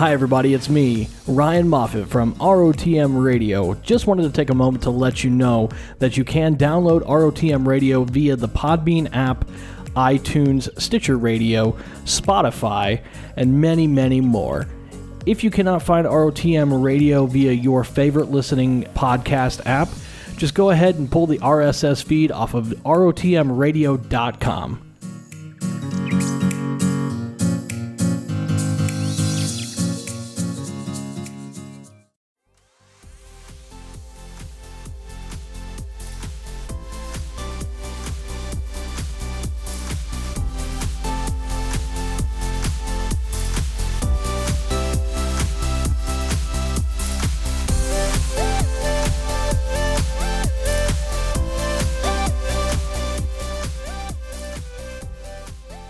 Hi, everybody, it's me, Ryan Moffat from ROTM Radio. Just wanted to take a moment to let you know that you can download ROTM Radio via the Podbean app, iTunes, Stitcher Radio, Spotify, and many, many more. If you cannot find ROTM Radio via your favorite listening podcast app, just go ahead and pull the RSS feed off of rotmradio.com.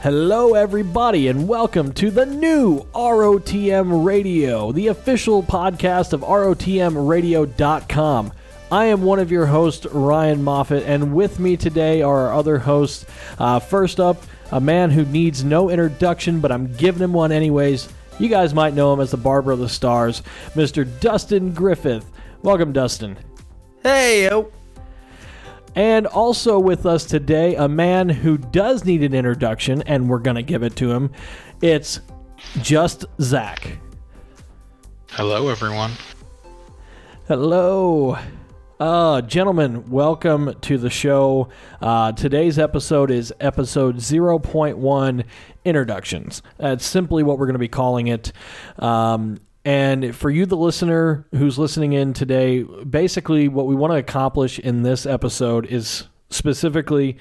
Hello, everybody, and welcome to the new ROTM Radio, the official podcast of ROTMRadio.com. I am one of your hosts, Ryan Moffat, and with me today are our other hosts. Uh, first up, a man who needs no introduction, but I'm giving him one anyways. You guys might know him as the Barber of the Stars, Mr. Dustin Griffith. Welcome, Dustin. Hey. And also with us today, a man who does need an introduction, and we're going to give it to him. It's just Zach. Hello, everyone. Hello. Uh, gentlemen, welcome to the show. Uh, today's episode is episode 0.1 Introductions. That's simply what we're going to be calling it. Um, and for you, the listener who's listening in today, basically what we want to accomplish in this episode is specifically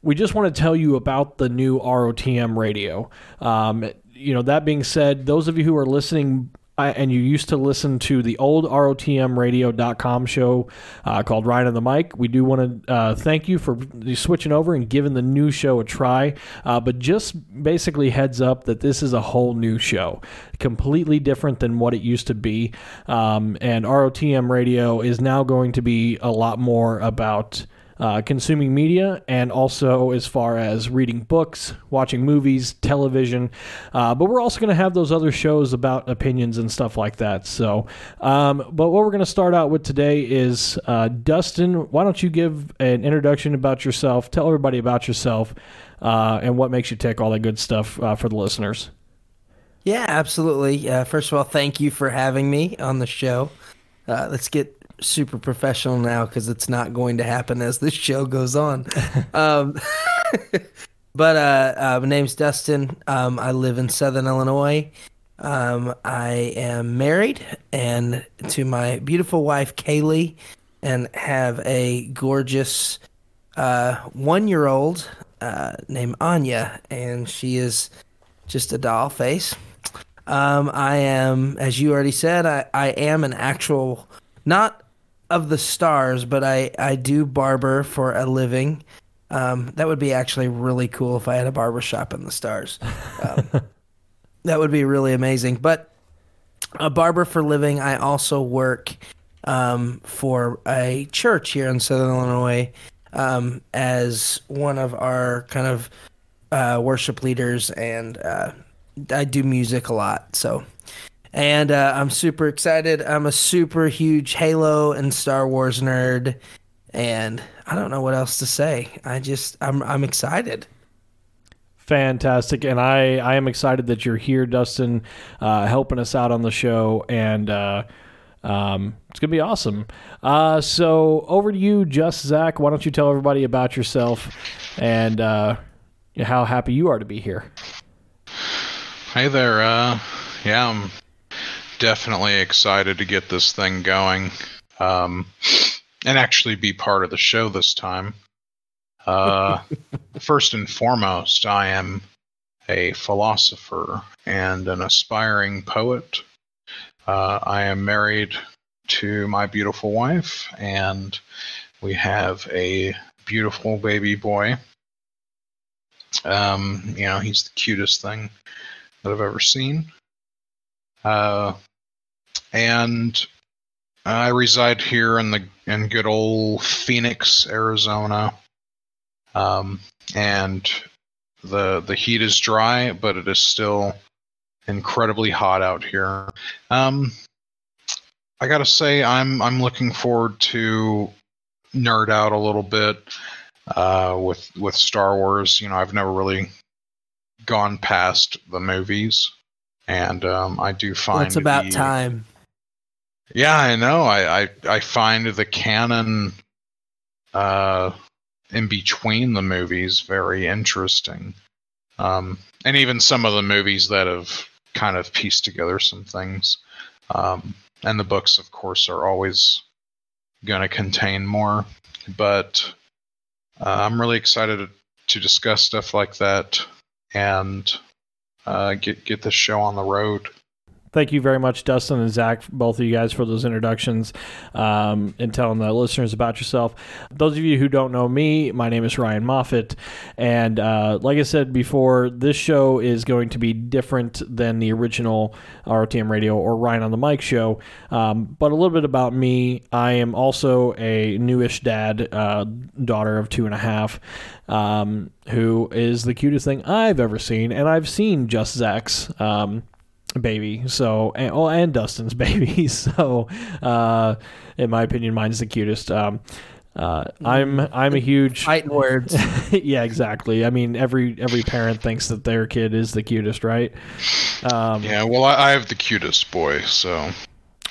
we just want to tell you about the new ROTM radio. Um, you know, that being said, those of you who are listening I, and you used to listen to the old ROTMradio.com show uh, called Ryan on the Mic, we do want to uh, thank you for switching over and giving the new show a try. Uh, but just basically heads up that this is a whole new show, completely different than what it used to be. Um, and ROTM Radio is now going to be a lot more about uh, consuming media and also as far as reading books, watching movies, television. Uh, but we're also going to have those other shows about opinions and stuff like that. So, um, but what we're going to start out with today is uh, Dustin. Why don't you give an introduction about yourself? Tell everybody about yourself uh, and what makes you tick, all that good stuff uh, for the listeners. Yeah, absolutely. Uh, first of all, thank you for having me on the show. let's get super professional now because it's not going to happen as this show goes on. um, but uh, uh, my name's Dustin. Um, I live in Southern Illinois. Um, I am married and to my beautiful wife Kaylee, and have a gorgeous uh, one-year-old uh, named Anya, and she is just a doll face. Um, I am, as you already said, I, I am an actual, not of the stars, but I, I do barber for a living. Um, that would be actually really cool if I had a barber shop in the stars. Um, that would be really amazing. But a barber for living, I also work um, for a church here in Southern Illinois um, as one of our kind of uh, worship leaders, and uh, I do music a lot. So and uh, I'm super excited. I'm a super huge Halo and Star Wars nerd, and I don't know what else to say. I just I'm I'm excited. Fantastic, and I I am excited that you're here, Dustin, uh, helping us out on the show, and uh, um, it's gonna be awesome. Uh, so over to you, just Zach. Why don't you tell everybody about yourself and uh, how happy you are to be here? Hey there. Uh, yeah, I'm definitely excited to get this thing going um, and actually be part of the show this time. Uh, first and foremost, I am a philosopher and an aspiring poet. Uh, I am married to my beautiful wife, and we have a beautiful baby boy. Um, you know, he's the cutest thing that I've ever seen. Uh, and I reside here in the in good old Phoenix, Arizona. Um, and the the heat is dry, but it is still incredibly hot out here. Um, I gotta say, I'm I'm looking forward to nerd out a little bit uh, with with Star Wars. You know, I've never really gone past the movies, and um, I do find Well, it's about the- time. Yeah, I know. I I, I find the canon uh, in between the movies very interesting, um, and even some of the movies that have kind of pieced together some things. Um, and the books, of course, are always going to contain more. But uh, I'm really excited to, discuss stuff like that and uh, get get this show on the road. Thank you very much, Dustin and Zach, both of you guys, for those introductions um, and telling the listeners about yourself. Those of you who don't know me, my name is Ryan Moffat. And uh, like I said before, this show is going to be different than the original RTM Radio or Ryan on the Mic show. Um, but a little bit about me I am also a newish dad, uh, daughter of two and a half. Um, who is the cutest thing I've ever seen, and I've seen just Zach's um, baby. So, and, oh, and Dustin's baby. So, uh, in my opinion, mine's the cutest. Um, uh, I'm I'm a huge Fighting words. yeah exactly. I mean every every parent thinks that their kid is the cutest, right? Um, Yeah, well, I, I have the cutest boy, so I- I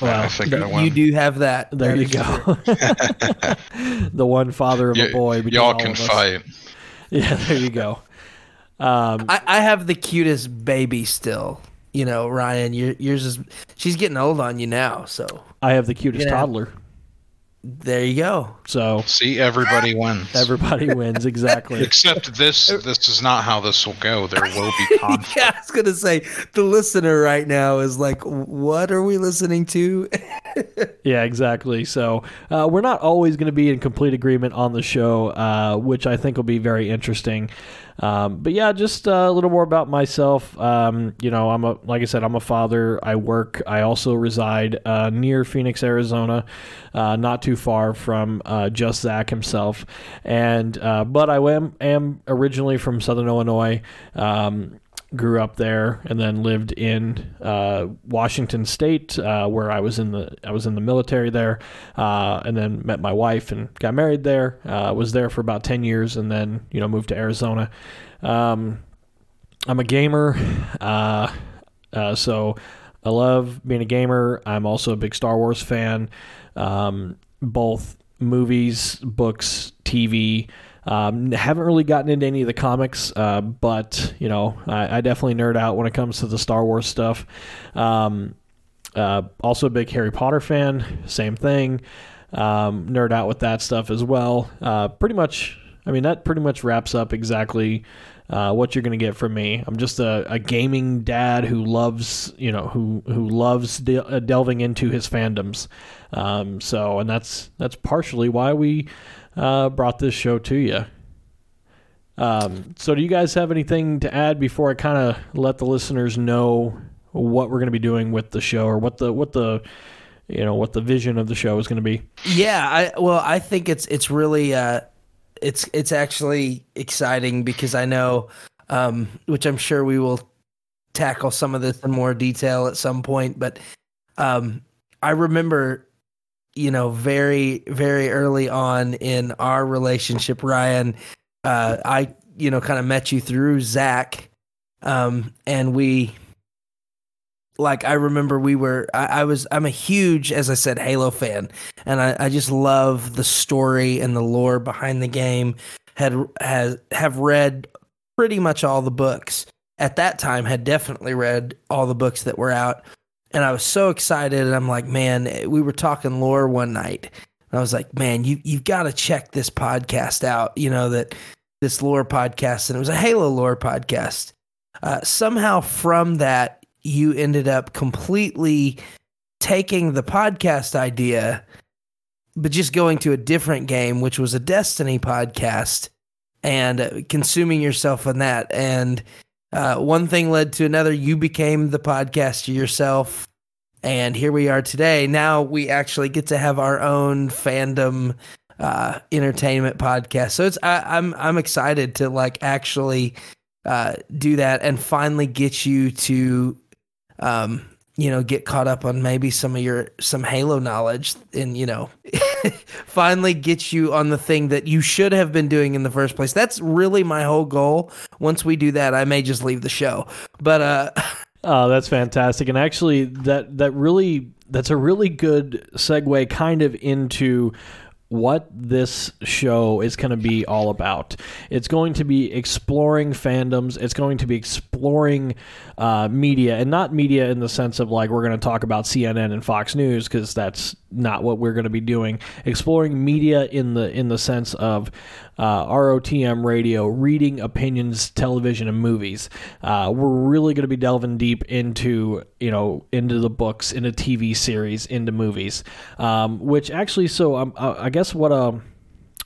Well, think I you win. do have that. There That you go. the one father of a Y- boy. y'all can fight. Yeah, there you go. Um, I, I have the cutest baby still. You know, Ryan, your, yours is she's getting old on you now, so I have the cutest Yeah. toddler. there you go. So See, everybody wins. everybody wins exactly. Except this. This is not how this will go. There will be conflict. Yeah, I was gonna say the listener right now is like, what are we listening to? Yeah, exactly. So uh, we're not always going to be in complete agreement on the show, uh, which I think will be very interesting. Um, but yeah, just uh, a little more about myself. Um, you know, I'm a like I said, I'm a father. I work. I also reside uh, near Phoenix, Arizona, uh, not too far from uh, just Zach himself. And uh, but I am am originally from Southern Illinois. Um, grew up there and then lived in uh, Washington State, uh, where I was in the I was in the military there, uh, and then met my wife and got married there. Uh, was there for about ten years, and then you know moved to Arizona. Um, I'm a gamer, uh, uh, so I love being a gamer. I'm also a big Star Wars fan, um, both movies, books, TV. Um, haven't really gotten into any of the comics, uh, but you know, I, I definitely nerd out when it comes to the Star Wars stuff. Um, uh, also a big Harry Potter fan. Same thing. Um, nerd out with that stuff as well. Uh, pretty much. I mean, that pretty much wraps up exactly uh, what you're going to get from me. I'm just a, a gaming dad who loves, you know, who who loves de- uh, delving into his fandoms. Um, so, and that's that's partially why we uh, brought this show to you. Um, so, do you guys have anything to add before I kind of let the listeners know what we're going to be doing with the show, or what the what the you know what the vision of the show is going to be? Yeah, I well, I think it's it's really uh it's it's actually exciting because I know um which I'm sure we will tackle some of this in more detail at some point, but um I remember you know very very early on in our relationship Ryan uh I you know kind of met you through Zach um and we like I remember we were I, I was I'm a huge as I said Halo fan and I, I just love the story and the lore behind the game. Had has have read pretty much all the books at that time. Had definitely read all the books that were out, and I was so excited. And I'm like, man, we were talking lore one night. And I was like, man, you you've got to check this podcast out. You know that this lore podcast, and it was a Halo lore podcast. Uh, somehow from that, you ended up completely taking the podcast idea, but just going to a different game, which was a Destiny podcast, and uh, consuming yourself in that. And uh, one thing led to another. You became the podcaster yourself, and here we are today. Now we actually get to have our own fandom uh, entertainment podcast. So it's I, I'm I'm excited to like actually uh, do that and finally get you to um, you know, get caught up on maybe some of your some Halo knowledge and you know, finally get you on the thing that you should have been doing in the first place. That's really my whole goal. Once we do that, I may just leave the show. But uh Oh, that's fantastic. And actually that that really that's a really good segue kind of into what this show is going to be all about. It's going to be exploring fandoms. It's going to be exploring uh, media, and not media in the sense of like we're going to talk about CNN and Fox News because that's not what we're going to be doing. Exploring media in the in the sense of uh, ROTM radio, reading opinions, television, and movies. Uh, we're really going to be delving deep into you know into the books, into TV series, into movies. Um, which actually, so um, I guess what um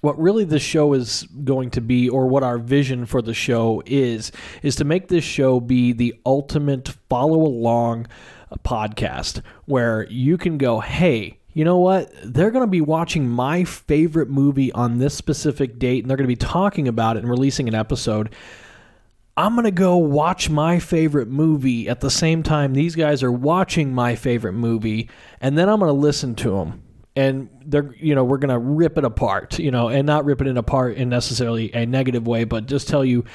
what really the show is going to be or what our vision for the show is is to make this show be the ultimate follow along podcast where you can go hey you know what? They're going to be watching my favorite movie on this specific date and they're going to be talking about it and releasing an episode. I'm going to go watch my favorite movie at the same time these guys are watching my favorite movie and then I'm going to listen to them. And they're, you know, we're going to rip it apart, you know, and not rip it apart in necessarily a negative way, but just tell you,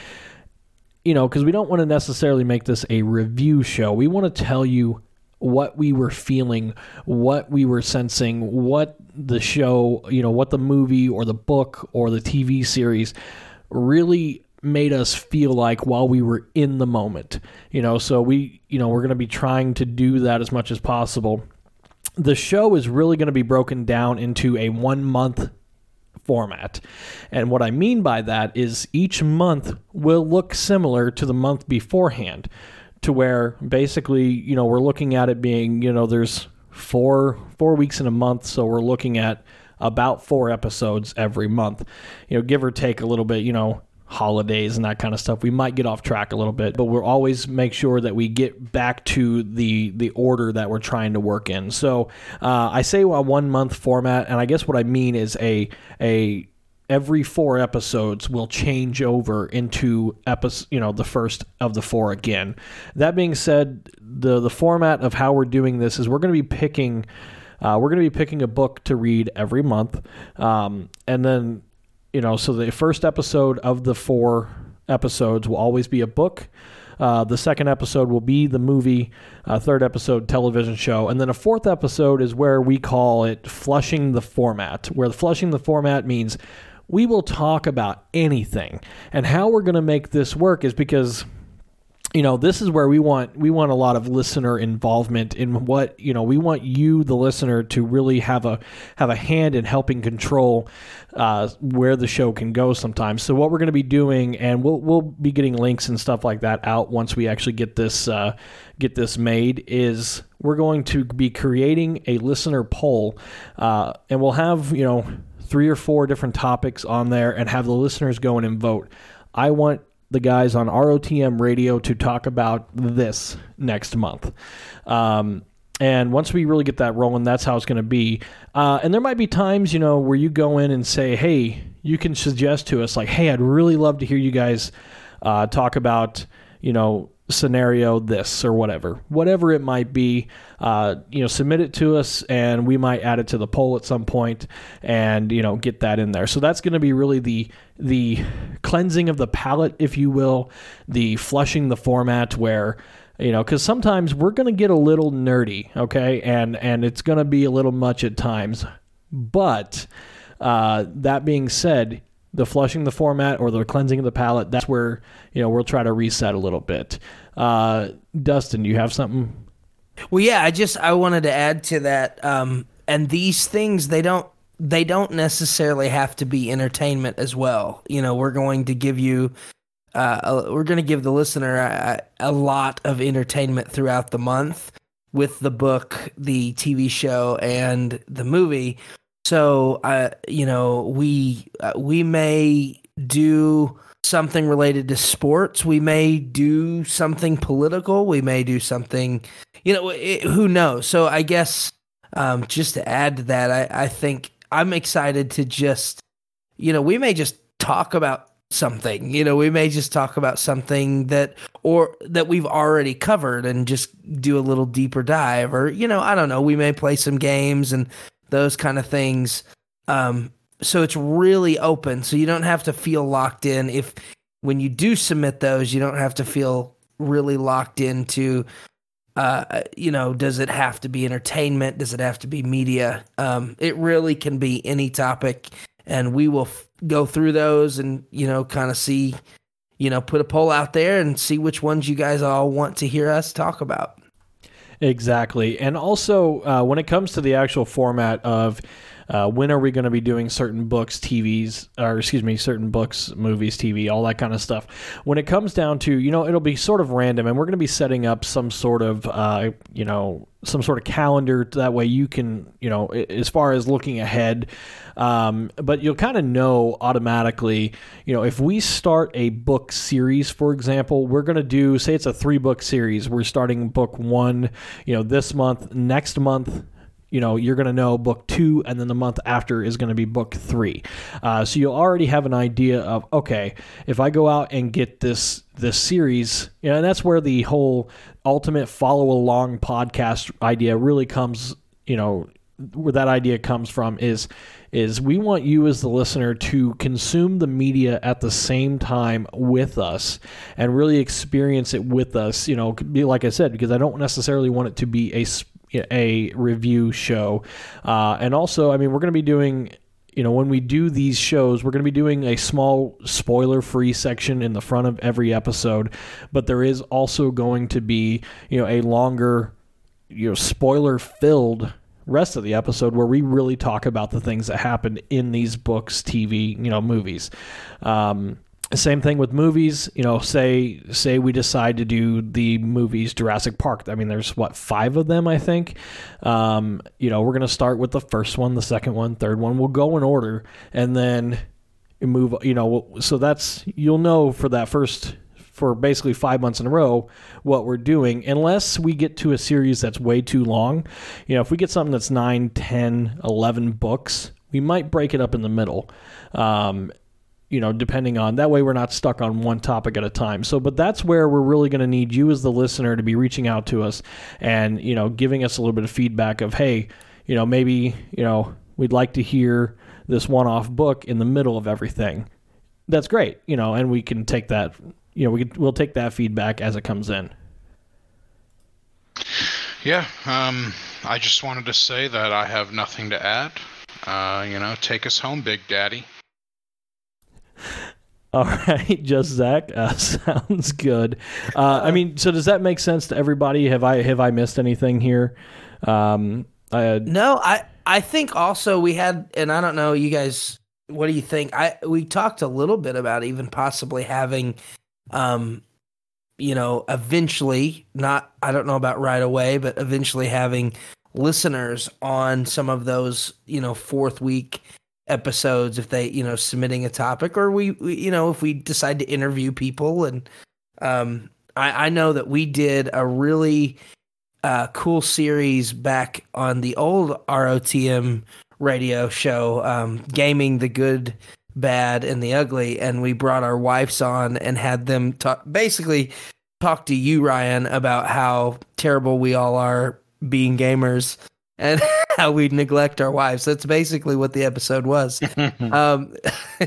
you know, because we don't want to necessarily make this a review show. We want to tell you what we were feeling, what we were sensing, what the show, you know, what the movie or the book or the TV series really made us feel like while we were in the moment. You know, so we, you know, we're going to be trying to do that as much as possible. The show is really going to be broken down into a 1 month format. And what I mean by that is each month will look similar to the month beforehand to where basically, you know, we're looking at it being, you know, there's four four weeks in a month, so we're looking at about four episodes every month. You know, give or take a little bit, you know, holidays and that kind of stuff. We might get off track a little bit, but we'll always make sure that we get back to the the order that we're trying to work in. So uh, I say a one month format, and I guess what I mean is a a every four episodes will change over into episode, you know, the first of the four again. That being said, the the format of how we're doing this is we're going to be picking. Uh, we're going to be picking a book to read every month, um, and then, you know, so the first episode of the four episodes will always be a book. Uh, the second episode will be the movie. Uh, third episode, television show. And then a fourth episode is where we call it flushing the format, where the flushing the format means we will talk about anything. And how we're going to make this work is because you know this is where we want we want a lot of listener involvement in what you know we want you the listener to really have a have a hand in helping control uh, where the show can go sometimes so what we're going to be doing and we'll we'll be getting links and stuff like that out once we actually get this uh, get this made is we're going to be creating a listener poll uh, and we'll have you know three or four different topics on there and have the listeners go in and vote. I want the guys on ROTM radio to talk about this next month. Um, and once we really get that rolling, that's how it's going to be. Uh, and there might be times, you know, where you go in and say, hey, you can suggest to us, like, hey, I'd really love to hear you guys uh, talk about, you know, scenario this or whatever whatever it might be uh, you know submit it to us and we might add it to the poll at some point and you know get that in there. So that's going to be really the the cleansing of the palate if you will the flushing the format where you know because sometimes we're going to get a little nerdy okay? And and it's going to be a little much at times. But uh, that being said the flushing the format or the cleansing of the palate, that's where you know we'll try to reset a little bit. Uh, Dustin, you have something? Well, yeah, I just I wanted to add to that. Um, and these things they don't they don't necessarily have to be entertainment as well. You know, we're going to give you. Uh, we're going to give the listener a, a lot of entertainment throughout the month with the book, the TV show, and the movie. So, uh, you know, we uh, we may do something related to sports. We may do something political. We may do something, you know, it, who knows? So, I guess um, just to add to that, I, I think I'm excited to just, you know, we may just talk about something. You know, we may just talk about something that or that we've already covered and just do a little deeper dive or you know, I don't know, we may play some games and those kind of things. Um so it's really open so you don't have to feel locked in if when you do submit those, you don't have to feel really locked into uh, you know, does it have to be entertainment? Does it have to be media? Um, it really can be any topic, and we will f- go through those and you know, kind of see, you know, put a poll out there and see which ones you guys all want to hear us talk about. Exactly, and also uh, when it comes to the actual format of uh, when are we going to be doing certain books, TVs, or excuse me, certain books, movies, TV, all that kind of stuff. When it comes down to, you know, it'll be sort of random, and we're going to be setting up some sort of, uh, you know, some sort of calendar that way you can, you know, as far as looking ahead. Um, but you'll kind of know automatically, you know, if we start a book series, for example, we're going to do, say it's a three book series. We're starting book one, you know, this month, next month you know you're going to know book two and then the month after is going to be book three. Uh, so you'll already have an idea of okay if i go out and get this this series you know, and that's where the whole ultimate follow along podcast idea really comes you know where that idea comes from is is we want you as the listener to consume the media at the same time with us and really experience it with us you know be like i said because i don't necessarily want it to be a a review show. Uh, and also, I mean, we're going to be doing you know, when we do these shows, we're going to be doing a small spoiler free section in the front of every episode, but there is also going to be, you know, a longer, you know, spoiler filled rest of the episode where we really talk about the things that happened in these books, TV, you know, movies. Um, same thing with movies. You know say say we decide to do the movies jurassic park. I mean there's what five of them i think? Um, you know we're going to start with the first one the second one third one. We'll go in order and then move you know so that's you'll know for that first for basically five months in a row what we're doing unless we get to a series that's way too long. You know if we get something that's 9 10 11 books we might break it up in the middle. Um, you know, depending on that way we're not stuck on one topic at a time. So, but that's where we're really going to need you as the listener to be reaching out to us and, you know, giving us a little bit of feedback of, hey, you know, maybe, you know, we'd like to hear this one off book in the middle of everything. That's great, you know, and we can take that, you know, we we'll take that feedback as it comes in. Yeah, um, I just wanted to say that I have nothing to add. Uh, you know, take us home, Big Daddy. All right, just Zach. Uh, sounds good. Uh, I mean, so does that make sense to everybody? Have I have I missed anything here? Um, I, no, I I think also we had, and I don't know, you guys, what do you think? I we talked a little bit about even possibly having, um, you know, eventually, not I don't know about right away, but eventually having listeners on some of those, you know, fourth week episodes if they you know submitting a topic or we, we you know if we decide to interview people and um I, I know that we did a really uh, cool series back on the old ROTM radio show, um, Gaming the Good, Bad, and the Ugly. And we brought our wives on and had them talk, basically talk to you, Ryan, about how terrible we all are being gamers and how we neglect our wives. That's basically what the episode was. um,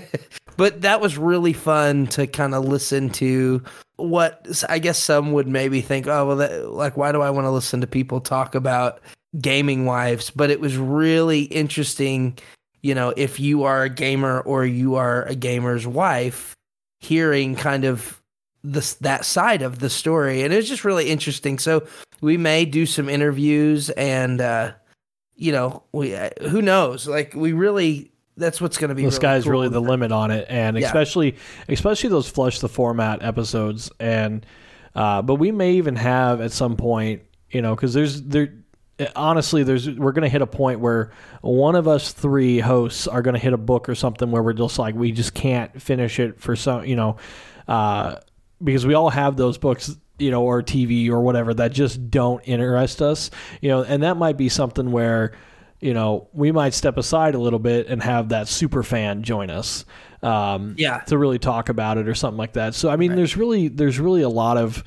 but that was really fun to kind of listen to what I guess some would maybe think, oh, well, that, like, why do I want to listen to people talk about gaming wives? But it was really interesting, you know, if you are a gamer or you are a gamer's wife, hearing kind of this that side of the story and it was just really interesting so we may do some interviews and uh you know, we uh, who knows? Like we really that's what's going to be. The really cool really the limit on it, and yeah. especially especially those flush the format episodes, and uh, but we may even have at some point, you know, because there's there honestly there's we're going to hit a point where one of us three hosts are going to hit a book or something where we're just like we just can't finish it for some you know uh, because we all have those books you know, or TV or whatever that just don't interest us, you know, and that might be something where you know, we might step aside a little bit and have that super fan join us. Um, Yeah. To really talk about it or something like that. So I mean, there's really there's really a lot of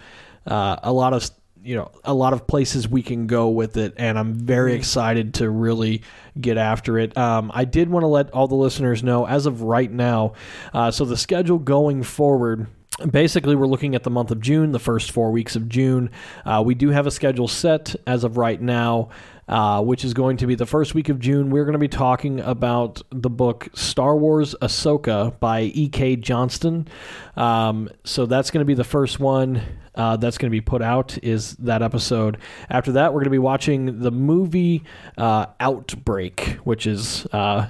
uh, a lot of you know a lot of places we can go with it, and I'm very excited to really get after it. Um, I did want to let all the listeners know as of right now. Uh, so the schedule going forward. Basically, we're looking at the month of June, the first four weeks of June. Uh, we do have a schedule set as of right now, uh, which is going to be the first week of June. We're going to be talking about the book Star Wars Ahsoka by E.K. Johnston. Um, so that's going to be the first one uh, that's going to be put out is that episode. After that, we're going to be watching the movie uh, Outbreak, which is uh,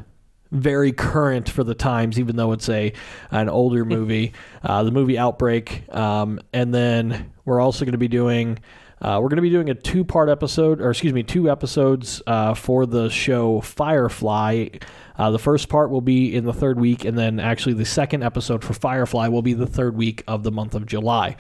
very current for the times, even though it's a an older movie. Uh, the movie Outbreak, um, and then we're also going to be doing. Uh, we're going to be doing a two part episode, or excuse me, two episodes uh, for the show Firefly. Uh, the first part will be in the third week, and then actually the second episode for Firefly will be the third week of the month of July.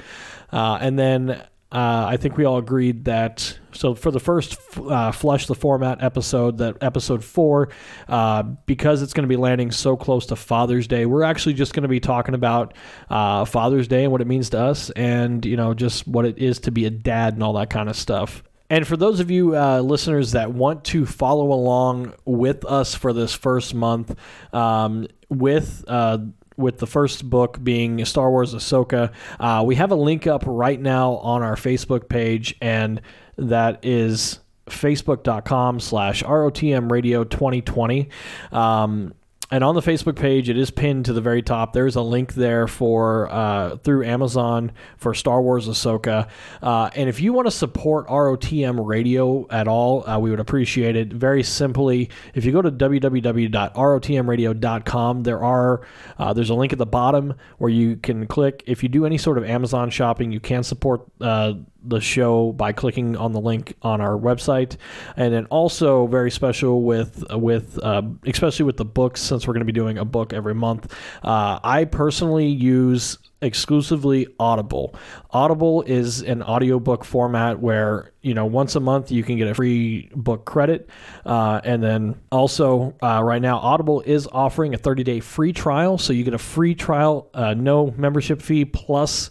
Uh, and then uh, I think we all agreed that. So for the first uh, flush the format episode, that episode four, uh, because it's going to be landing so close to Father's Day, we're actually just going to be talking about uh, Father's Day and what it means to us, and you know just what it is to be a dad and all that kind of stuff. And for those of you uh, listeners that want to follow along with us for this first month, um, with uh, with the first book being Star Wars Ahsoka. Uh, we have a link up right now on our Facebook page, and that is facebook.com slash ROTM radio 2020. Um, and on the Facebook page, it is pinned to the very top. There's a link there for uh, through Amazon for Star Wars Ahsoka. Uh, and if you want to support ROTM Radio at all, uh, we would appreciate it. Very simply, if you go to www.rotmradio.com, there are uh, there's a link at the bottom where you can click. If you do any sort of Amazon shopping, you can support uh, the show by clicking on the link on our website, and then also very special with with uh, especially with the books since we're going to be doing a book every month. Uh, I personally use exclusively Audible. Audible is an audiobook format where, you know, once a month you can get a free book credit. Uh, and then also, uh, right now, Audible is offering a 30 day free trial. So you get a free trial, uh, no membership fee, plus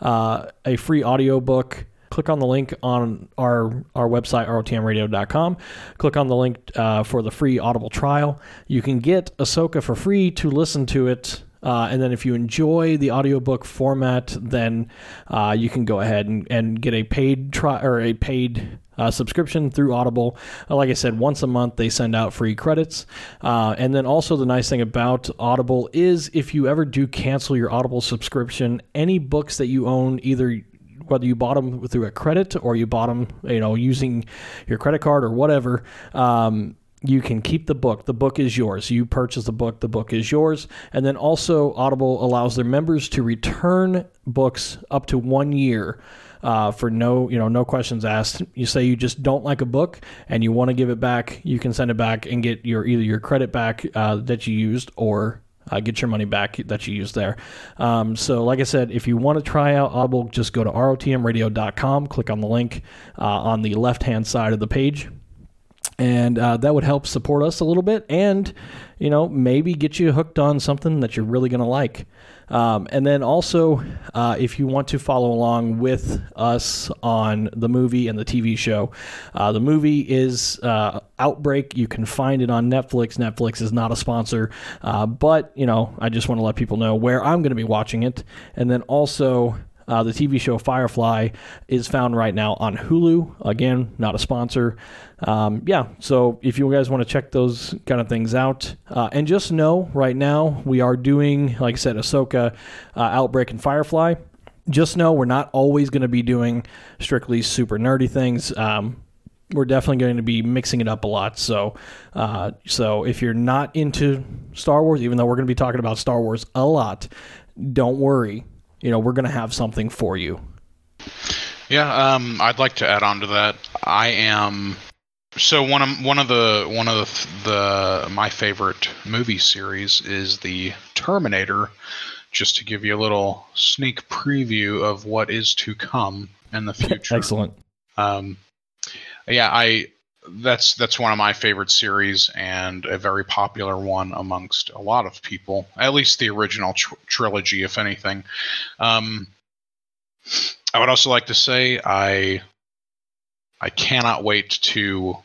uh, a free audiobook click on the link on our our website rotmradio.com click on the link uh, for the free audible trial you can get ahsoka for free to listen to it uh, and then if you enjoy the audiobook format then uh, you can go ahead and, and get a paid try or a paid uh, subscription through Audible. Uh, like I said, once a month they send out free credits. Uh, and then also the nice thing about Audible is if you ever do cancel your Audible subscription, any books that you own, either whether you bought them through a credit or you bought them, you know, using your credit card or whatever. Um, you can keep the book. The book is yours. You purchase the book, the book is yours. And then also, Audible allows their members to return books up to one year. Uh, for no, you know, no questions asked. You say you just don't like a book and you want to give it back, you can send it back and get your either your credit back uh, that you used or uh, get your money back that you used there. Um, so, like I said, if you want to try out Audible, just go to rotmradio.com, click on the link uh, on the left hand side of the page, and uh, that would help support us a little bit and, you know, maybe get you hooked on something that you're really going to like. Um, and then also, uh, if you want to follow along with us on the movie and the TV show, uh, the movie is uh, Outbreak. You can find it on Netflix. Netflix is not a sponsor, uh, but you know, I just want to let people know where I'm going to be watching it. And then also. Uh, the TV show Firefly is found right now on Hulu. Again, not a sponsor. Um, yeah, so if you guys want to check those kind of things out, uh, and just know right now we are doing, like I said, Ahsoka, uh, Outbreak, and Firefly. Just know we're not always going to be doing strictly super nerdy things. Um, we're definitely going to be mixing it up a lot. So, uh, so if you're not into Star Wars, even though we're going to be talking about Star Wars a lot, don't worry you know, we're going to have something for you. Yeah, um, I'd like to add on to that. I am so one of one of the one of the, the my favorite movie series is the Terminator. Just to give you a little sneak preview of what is to come in the future. Excellent. Um, yeah, I that's that's one of my favorite series and a very popular one amongst a lot of people. At least the original tr- trilogy, if anything. Um, I would also like to say I I cannot wait to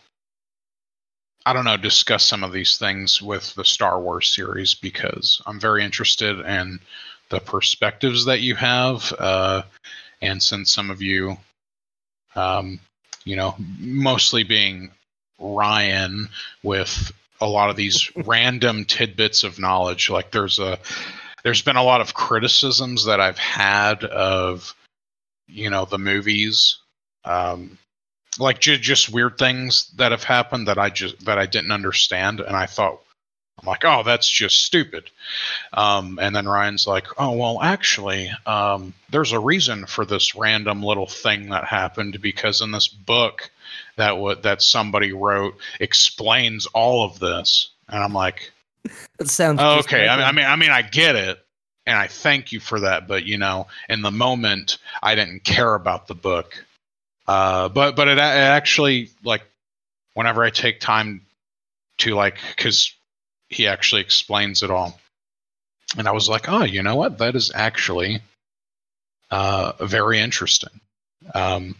I don't know discuss some of these things with the Star Wars series because I'm very interested in the perspectives that you have, uh, and since some of you, um, you know, mostly being Ryan with a lot of these random tidbits of knowledge, like there's a there's been a lot of criticisms that I've had of you know the movies. Um, like ju- just weird things that have happened that i just that i didn't understand and i thought i'm like oh that's just stupid um, and then ryan's like oh well actually um, there's a reason for this random little thing that happened because in this book that w- that somebody wrote explains all of this and i'm like That sounds Oh, okay. I mean, I mean, I mean, I get it, and I thank you for that. But you know, in the moment, I didn't care about the book. Uh, but but it, it actually like whenever I take time to like because he actually explains it all, and I was like, oh, you know what? That is actually uh, very interesting. Um,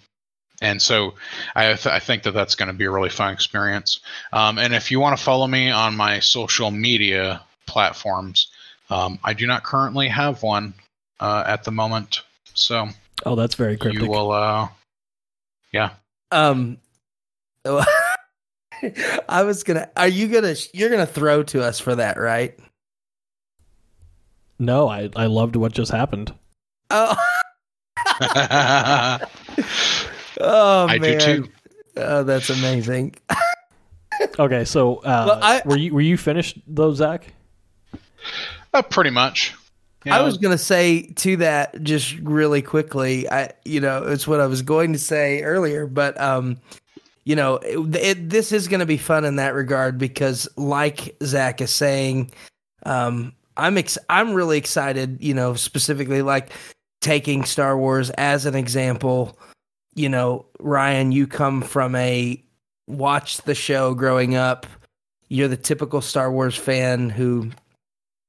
and so I, th- I think that that's going to be a really fun experience. Um, and if you want to follow me on my social media platforms, um, I do not currently have one uh, at the moment. So Oh, that's very cryptic. you will, uh, yeah. Um, I was gonna. Are you gonna? You're gonna throw to us for that, right? no, I I loved what just happened. Oh, I oh do too. Oh, that's amazing. Okay, so uh, Well, I- were you were you finished though, Zach? Uh, pretty much. You I was gonna say to that just really quickly. I, you know, it's what I was going to say earlier, but um, you know, it, it, this is gonna be fun in that regard because, like Zach is saying, um, I'm ex- I'm really excited. You know, specifically like taking Star Wars as an example. You know, Ryan, you come from a watch the show growing up. You're the typical Star Wars fan who,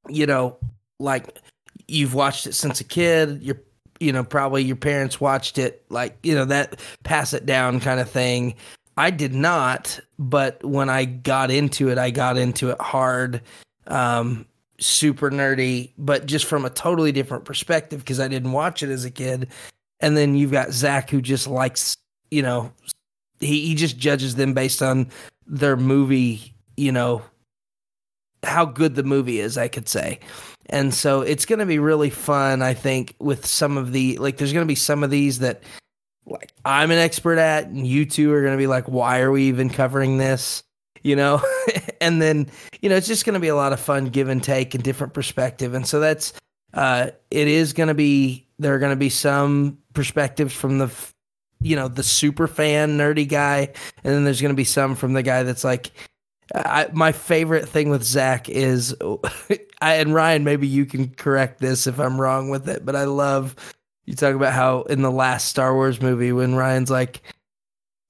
you know, like you've watched it since a kid. You're, you know, probably your parents watched it, like, you know, that pass it down kind of thing. I did not, but when I got into it, I got into it hard, um, super nerdy, but just from a totally different perspective because I didn't watch it as a kid. And then you've got Zach who just likes, you know, he, he just judges them based on their movie, you know, how good the movie is, I could say. And so it's going to be really fun, I think, with some of the like. There's going to be some of these that like I'm an expert at, and you two are going to be like, "Why are we even covering this?" You know, and then you know it's just going to be a lot of fun, give and take, and different perspective. And so that's uh, it is going to be there are going to be some perspectives from the you know the super fan nerdy guy, and then there's going to be some from the guy that's like I, my favorite thing with Zach is, I, and Ryan, maybe you can correct this if I'm wrong with it, but I love you talk about how in the last Star Wars movie when Ryan's like,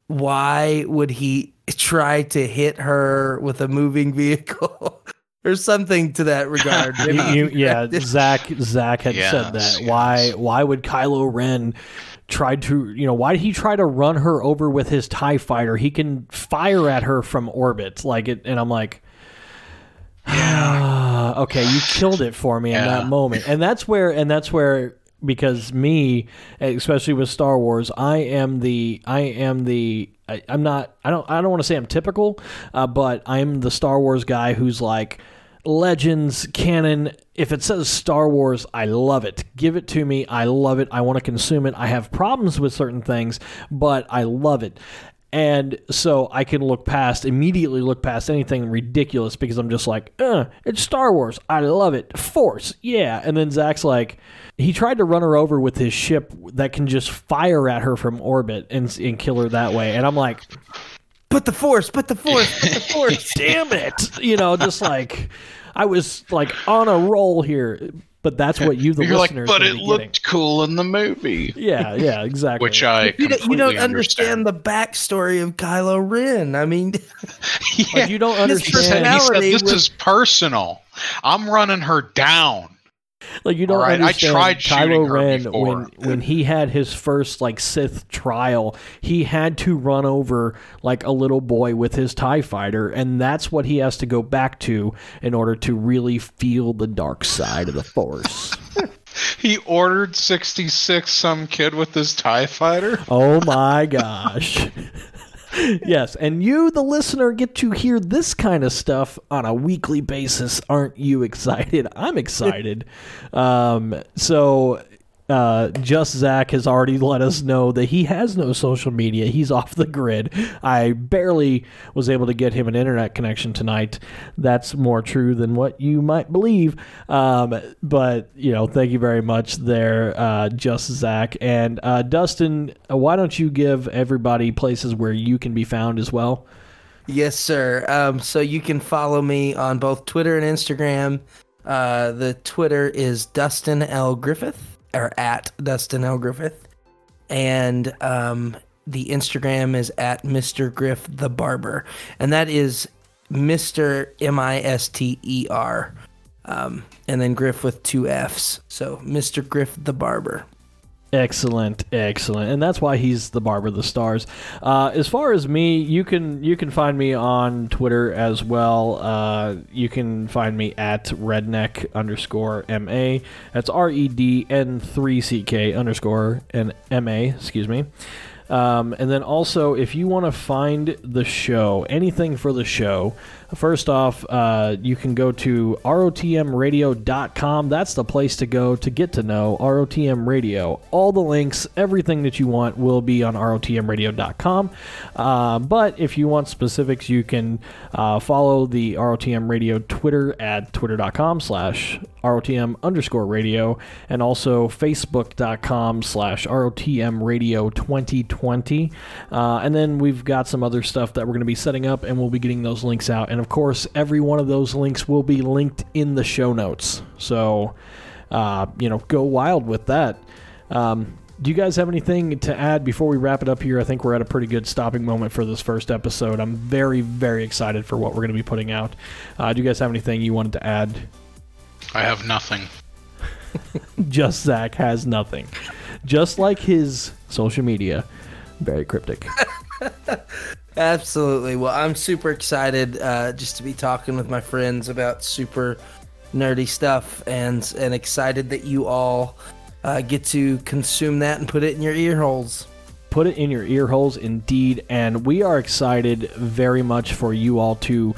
why would he try to hit her with a moving vehicle or something to that regard? You, you you, yeah. Zach Zach had said that. Why yes. why would Kylo Ren try to you know why did he try to run her over with his Tie Fighter? He can fire at her from orbit, like it, and I'm like. Yeah. okay, you killed it for me in that moment, and that's where, and that's where, because me, especially with Star Wars, I am the, I am the, I, I'm not, I don't, I don't want to say I'm typical, uh, but I'm the Star Wars guy who's like, legends, canon. If it says Star Wars, I love it. Give it to me. I love it. I want to consume it. I have problems with certain things, but I love it. And so I can look past, immediately look past anything ridiculous because I'm just like, uh, it's Star Wars. I love it. Force, yeah. And then Zach's like, he tried to run her over with his ship that can just fire at her from orbit and, and kill her that way. And I'm like, Put the force, put the force, put the force. damn it you know just like i was like on a roll here but that's what you, the You're like, listener, but it gonna be looked cool in the movie. Yeah, yeah, exactly. Which I You don't, you don't understand. understand the backstory of Kylo Ren. I mean, yeah. like, you don't His understand. He said, personality this was- is personal. I'm running her down. Like you don't right, I understand tried shooting Kylo Ren when when he had his first like Sith trial, he had to run over like a little boy with his Tie Fighter, and that's what he has to go back to in order to really feel the dark side of the Force. He ordered 66 some kid with his TIE fighter. oh my gosh. Yes, and you, the listener, get to hear this kind of stuff on a weekly basis. Aren't you excited? I'm excited. um, so, uh, just Zach has already let us know that he has no social media. He's off the grid. I barely was able to get him an internet connection tonight. That's more true than what you might believe. Um, but you know, thank you very much there, uh, just Zach and uh, Dustin. Why don't you give everybody places where you can be found as well? yes, sir. Um, so you can follow me on both Twitter and Instagram. Uh, the Twitter is Dustin L Griffith or at Dustin L Griffith, and um, the Instagram is at Mr. Griff the Barber, and that is Mr. M I S T E R, um, and then Griff with two F's. So Mr. Griff the Barber. Excellent, excellent, and that's why he's the barber of the stars. Uh, as far as me, you can you can find me on Twitter as well. Uh, you can find me at redneck underscore ma. That's R E D N three C K underscore and M A. Excuse me. Um, and then also, if you want to find the show, anything for the show, first off, uh, you can go to rotmradio.com. That's the place to go to get to know ROTM Radio. All the links, everything that you want will be on rotmradio.com. Uh, but if you want specifics, you can uh, follow the ROTM Radio Twitter at twitter.com slash ROTM underscore radio and also facebook.com slash ROTM radio 2020. Uh, and then we've got some other stuff that we're going to be setting up and we'll be getting those links out. And of course, every one of those links will be linked in the show notes. So, uh, you know, go wild with that. Um, do you guys have anything to add before we wrap it up here? I think we're at a pretty good stopping moment for this first episode. I'm very, very excited for what we're going to be putting out. Uh, do you guys have anything you wanted to add? I have nothing. Just Zach has nothing. Just like his social media. Very cryptic. Absolutely. Well, I'm super excited uh, just to be talking with my friends about super nerdy stuff, and and excited that you all uh, get to consume that and put it in your ear holes. Put it in your ear holes, indeed. And we are excited very much for you all to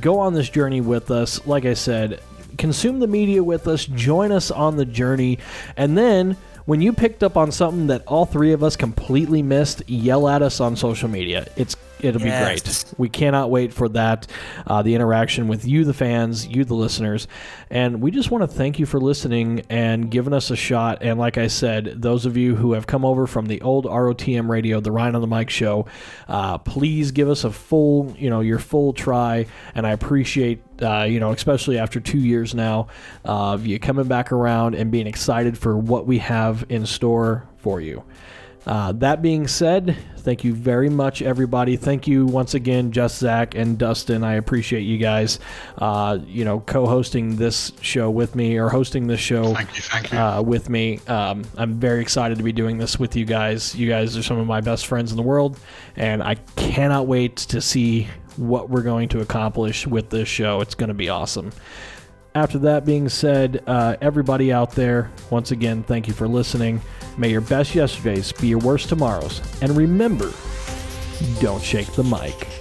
go on this journey with us. Like I said, consume the media with us, join us on the journey, and then when you picked up on something that all three of us completely missed, yell at us on social media. It's it'll be great. We cannot wait for that, uh, the interaction with you, the fans, you, the listeners, and we just want to thank you for listening and giving us a shot. And like I said, those of you who have come over from the old ROTM radio, the Ryan on the Mic show, uh, please give us a full, you know, your full try. And I appreciate, uh, you know, especially after two years now, uh, of you coming back around and being excited for what we have in store for you. Uh, that being said, thank you very much, everybody. Thank you once again, Just Zach and Dustin. I appreciate you guys, uh, you know, co-hosting this show with me or hosting this show Thank you, thank you. uh, with me. Um, I'm very excited to be doing this with you guys. You guys are some of my best friends in the world, and I cannot wait to see what we're going to accomplish with this show. It's going to be awesome. After that being said, uh, everybody out there, once again, thank you for listening. May your best yesterdays be your worst tomorrows. And remember, don't shake the mic.